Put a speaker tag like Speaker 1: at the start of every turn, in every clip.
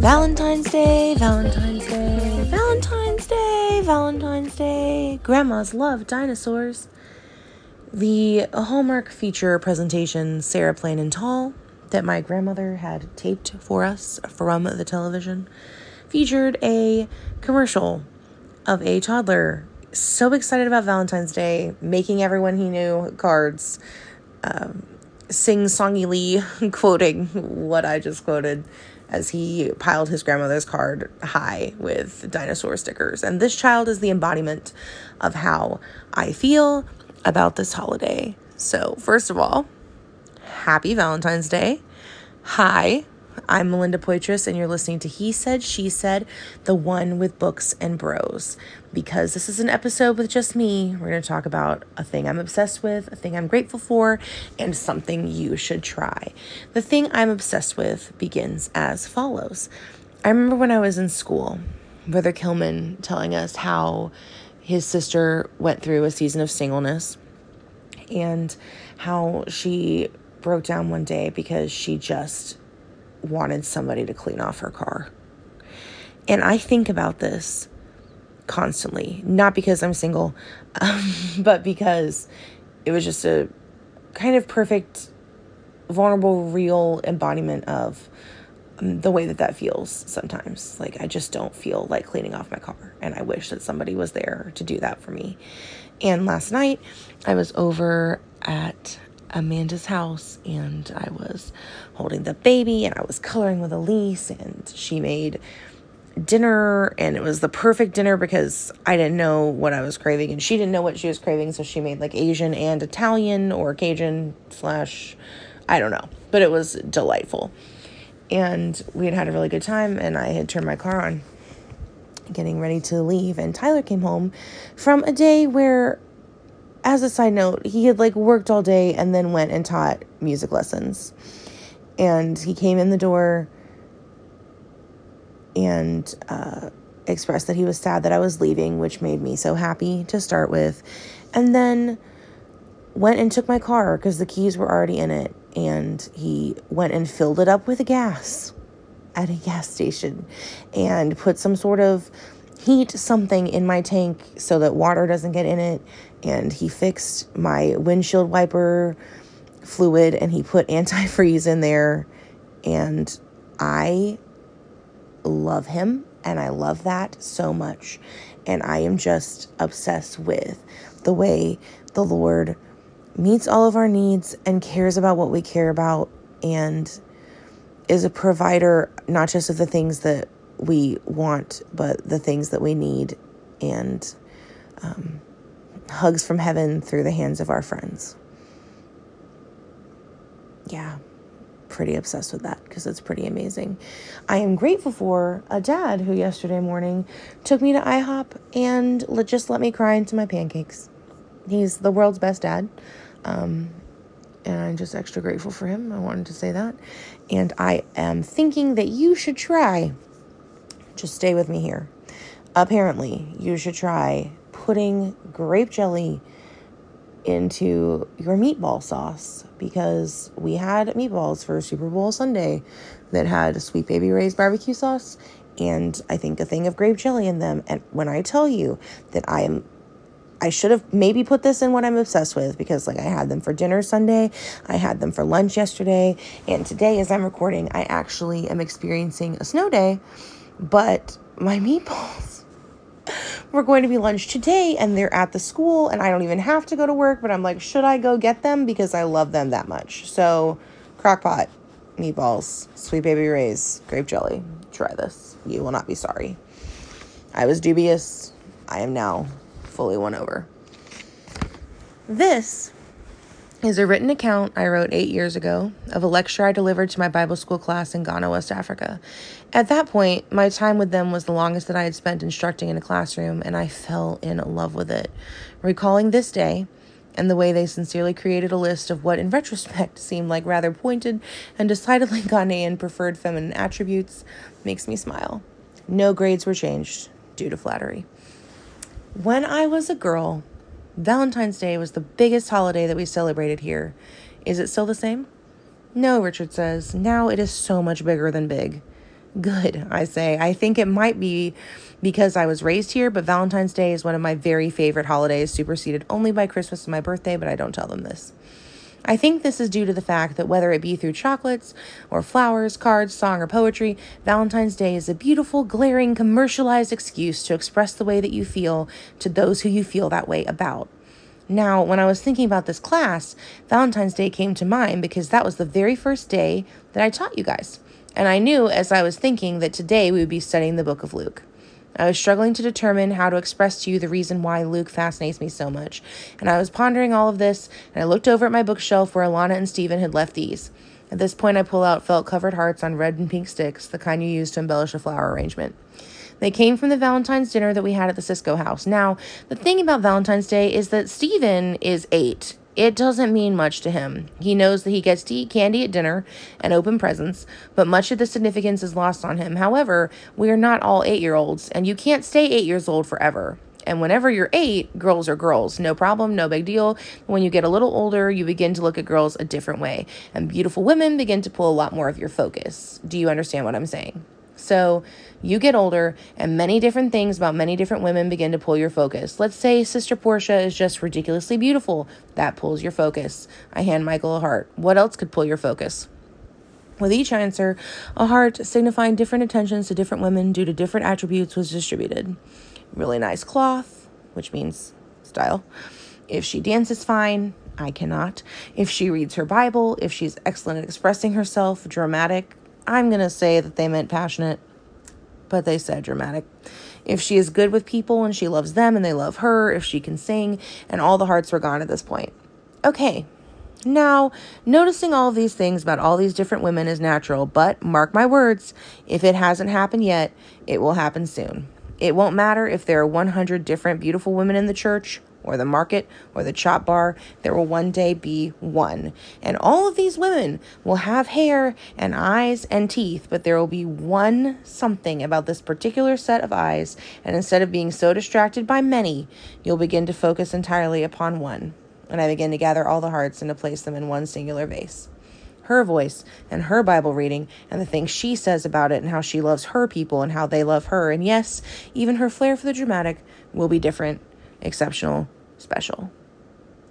Speaker 1: Valentine's Day, Valentine's Day, Valentine's Day, Valentine's Day. Grandmas love dinosaurs. The Hallmark feature presentation, Sarah Plain and Tall, that my grandmother had taped for us from the television, featured a commercial of a toddler so excited about Valentine's Day, making everyone he knew cards, um, sing songy Lee, quoting what I just quoted as he piled his grandmother's card high with dinosaur stickers. And this child is the embodiment of how I feel about this holiday. So, first of all, happy Valentine's Day. Hi, I'm Melinda Poitras, and you're listening to He Said, She Said, the one with books and bros. Because this is an episode with just me, we're going to talk about a thing I'm obsessed with, a thing I'm grateful for, and something you should try. The thing I'm obsessed with begins as follows I remember when I was in school, Brother Kilman telling us how his sister went through a season of singleness and how she broke down one day because she just wanted somebody to clean off her car. And I think about this constantly, not because I'm single, um, but because it was just a kind of perfect, vulnerable, real embodiment of um, the way that that feels sometimes. Like, I just don't feel like cleaning off my car, and I wish that somebody was there to do that for me. And last night, I was over at Amanda's house and I was holding the baby and I was coloring with Elise and she made dinner and it was the perfect dinner because I didn't know what I was craving and she didn't know what she was craving so she made like Asian and Italian or Cajun slash I don't know but it was delightful. And we had had a really good time and I had turned my car on getting ready to leave and Tyler came home from a day where as a side note, he had like worked all day and then went and taught music lessons. And he came in the door and uh, expressed that he was sad that I was leaving, which made me so happy to start with. And then went and took my car because the keys were already in it. And he went and filled it up with gas at a gas station and put some sort of heat something in my tank so that water doesn't get in it. And he fixed my windshield wiper fluid and he put antifreeze in there. And I love him and I love that so much. And I am just obsessed with the way the Lord meets all of our needs and cares about what we care about and is a provider not just of the things that we want but the things that we need and um, hugs from heaven through the hands of our friends. Yeah, pretty obsessed with that because it's pretty amazing. I am grateful for a dad who yesterday morning took me to IHOP and just let me cry into my pancakes. He's the world's best dad. Um, and I'm just extra grateful for him. I wanted to say that. And I am thinking that you should try, just stay with me here. Apparently, you should try putting grape jelly into your meatball sauce because we had meatballs for Super Bowl Sunday that had Sweet Baby Ray's barbecue sauce and I think a thing of grape jelly in them. And when I tell you that I am I should have maybe put this in what I'm obsessed with because like I had them for dinner Sunday, I had them for lunch yesterday, and today as I'm recording, I actually am experiencing a snow day, but my meatballs we're going to be lunch today and they're at the school and I don't even have to go to work, but I'm like, should I go get them because I love them that much? So, crockpot, meatballs, sweet baby rays, grape jelly. Try this. You will not be sorry. I was dubious. I am now fully won over. This is a written account I wrote eight years ago of a lecture I delivered to my Bible school class in Ghana, West Africa. At that point, my time with them was the longest that I had spent instructing in a classroom, and I fell in love with it. Recalling this day, and the way they sincerely created a list of what, in retrospect, seemed like rather pointed and decidedly Ghanaian preferred feminine attributes makes me smile. No grades were changed due to flattery. When I was a girl, Valentine's Day was the biggest holiday that we celebrated here. Is it still the same? No, Richard says. Now it is so much bigger than big. Good, I say. I think it might be because I was raised here, but Valentine's Day is one of my very favorite holidays, superseded only by Christmas and my birthday, but I don't tell them this. I think this is due to the fact that whether it be through chocolates or flowers, cards, song, or poetry, Valentine's Day is a beautiful, glaring, commercialized excuse to express the way that you feel to those who you feel that way about. Now, when I was thinking about this class, Valentine's Day came to mind because that was the very first day that I taught you guys. And I knew as I was thinking that today we would be studying the book of Luke. I was struggling to determine how to express to you the reason why Luke fascinates me so much. And I was pondering all of this, and I looked over at my bookshelf where Alana and Stephen had left these. At this point, I pull out felt covered hearts on red and pink sticks, the kind you use to embellish a flower arrangement. They came from the Valentine's dinner that we had at the Cisco house. Now, the thing about Valentine's Day is that Stephen is eight it doesn't mean much to him. He knows that he gets to eat candy at dinner and open presents, but much of the significance is lost on him. However, we are not all eight year olds, and you can't stay eight years old forever. And whenever you're eight, girls are girls. No problem, no big deal. When you get a little older, you begin to look at girls a different way, and beautiful women begin to pull a lot more of your focus. Do you understand what I'm saying? So you get older, and many different things about many different women begin to pull your focus. Let's say Sister Portia is just ridiculously beautiful. That pulls your focus. I hand Michael a heart. What else could pull your focus? With each answer, a heart signifying different attentions to different women due to different attributes was distributed. Really nice cloth, which means style. If she dances fine, I cannot. If she reads her Bible, if she's excellent at expressing herself, dramatic, I'm going to say that they meant passionate, but they said dramatic. If she is good with people and she loves them and they love her, if she can sing, and all the hearts were gone at this point. Okay, now, noticing all these things about all these different women is natural, but mark my words, if it hasn't happened yet, it will happen soon. It won't matter if there are 100 different beautiful women in the church or the market or the chop bar, there will one day be one. And all of these women will have hair and eyes and teeth, but there will be one something about this particular set of eyes. And instead of being so distracted by many, you'll begin to focus entirely upon one. And I begin to gather all the hearts and to place them in one singular vase. Her voice and her Bible reading and the things she says about it and how she loves her people and how they love her. And yes, even her flair for the dramatic will be different exceptional, special.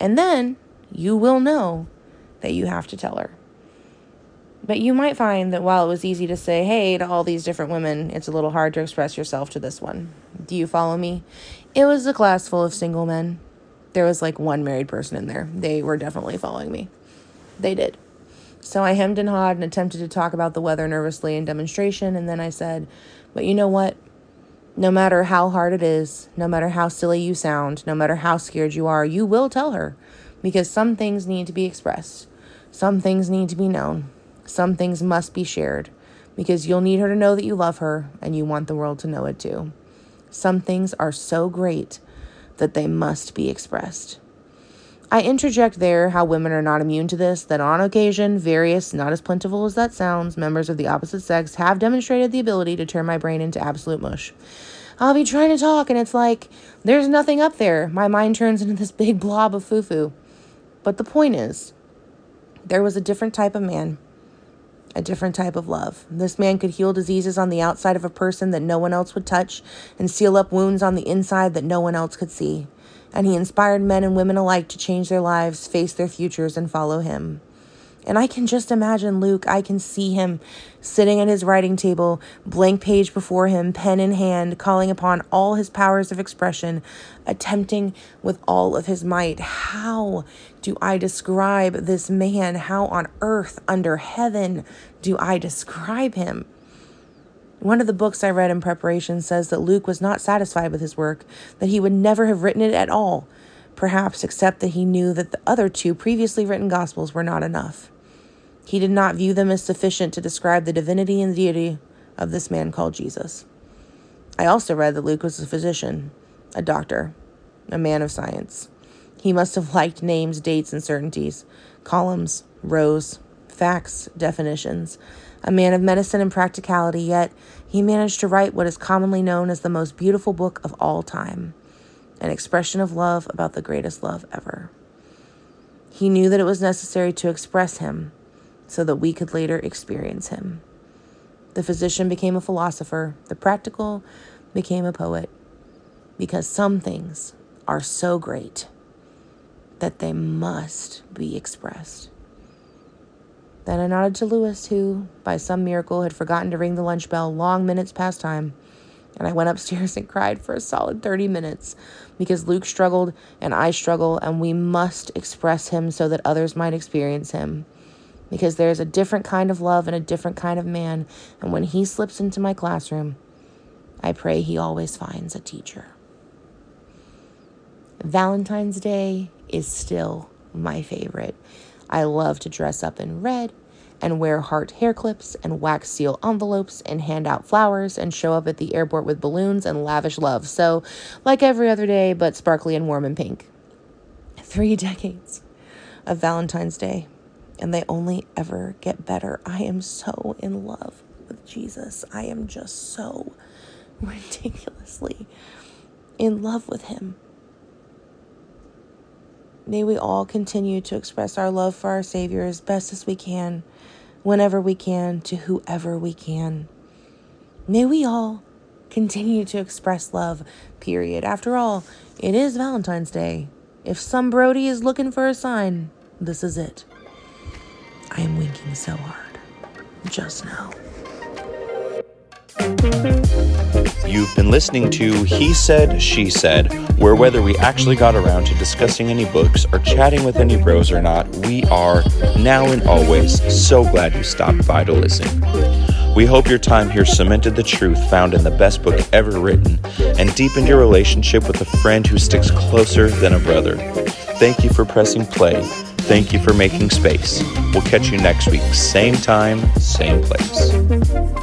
Speaker 1: And then you will know that you have to tell her. But you might find that while it was easy to say hey to all these different women, it's a little hard to express yourself to this one. Do you follow me? It was a class full of single men. There was like one married person in there. They were definitely following me. They did. So I hemmed and hawed and attempted to talk about the weather nervously in demonstration, and then I said, But you know what? No matter how hard it is, no matter how silly you sound, no matter how scared you are, you will tell her because some things need to be expressed. Some things need to be known. Some things must be shared because you'll need her to know that you love her and you want the world to know it too. Some things are so great that they must be expressed. I interject there how women are not immune to this, that on occasion, various, not as plentiful as that sounds, members of the opposite sex have demonstrated the ability to turn my brain into absolute mush. I'll be trying to talk, and it's like, there's nothing up there. My mind turns into this big blob of foo foo. But the point is, there was a different type of man, a different type of love. This man could heal diseases on the outside of a person that no one else would touch and seal up wounds on the inside that no one else could see and he inspired men and women alike to change their lives, face their futures, and follow him. And I can just imagine Luke. I can see him sitting at his writing table, blank page before him, pen in hand, calling upon all his powers of expression, attempting with all of his might. How do I describe this man? How on earth, under heaven, do I describe him? One of the books I read in preparation says that Luke was not satisfied with his work, that he would never have written it at all, perhaps except that he knew that the other two previously written Gospels were not enough. He did not view them as sufficient to describe the divinity and deity of this man called Jesus. I also read that Luke was a physician, a doctor, a man of science. He must have liked names, dates, and certainties, columns, rows, facts, definitions a man of medicine and practicality, yet he managed to write what is commonly known as the most beautiful book of all time. an expression of love about the greatest love ever. He knew that it was necessary to express him so that we could later experience him. The physician became a philosopher, the practical became a poet, because some things are so great that they must be expressed. Then I nodded to Lewis, who, by some miracle, had forgotten to ring the lunch bell long minutes past time. And I went upstairs and cried for a solid 30 minutes because Luke struggled and I struggle, and we must express him so that others might experience him. Because there is a different kind of love and a different kind of man, and when he slips into my classroom, I pray he always finds a teacher. Valentine's Day is still my favorite. I love to dress up in red and wear heart hair clips and wax seal envelopes and hand out flowers and show up at the airport with balloons and lavish love. So, like every other day, but sparkly and warm and pink. Three decades of Valentine's Day, and they only ever get better. I am so in love with Jesus. I am just so ridiculously in love with him. May we all continue to express our love for our Savior as best as we can, whenever we can, to whoever we can. May we all continue to express love, period. After all, it is Valentine's Day. If some Brody is looking for a sign, this is it. I am winking so hard. Just now.
Speaker 2: You've been listening to He Said, She Said, where whether we actually got around to discussing any books or chatting with any bros or not, we are, now and always, so glad you stopped by to listen. We hope your time here cemented the truth found in the best book ever written and deepened your relationship with a friend who sticks closer than a brother. Thank you for pressing play. Thank you for making space. We'll catch you next week, same time, same place.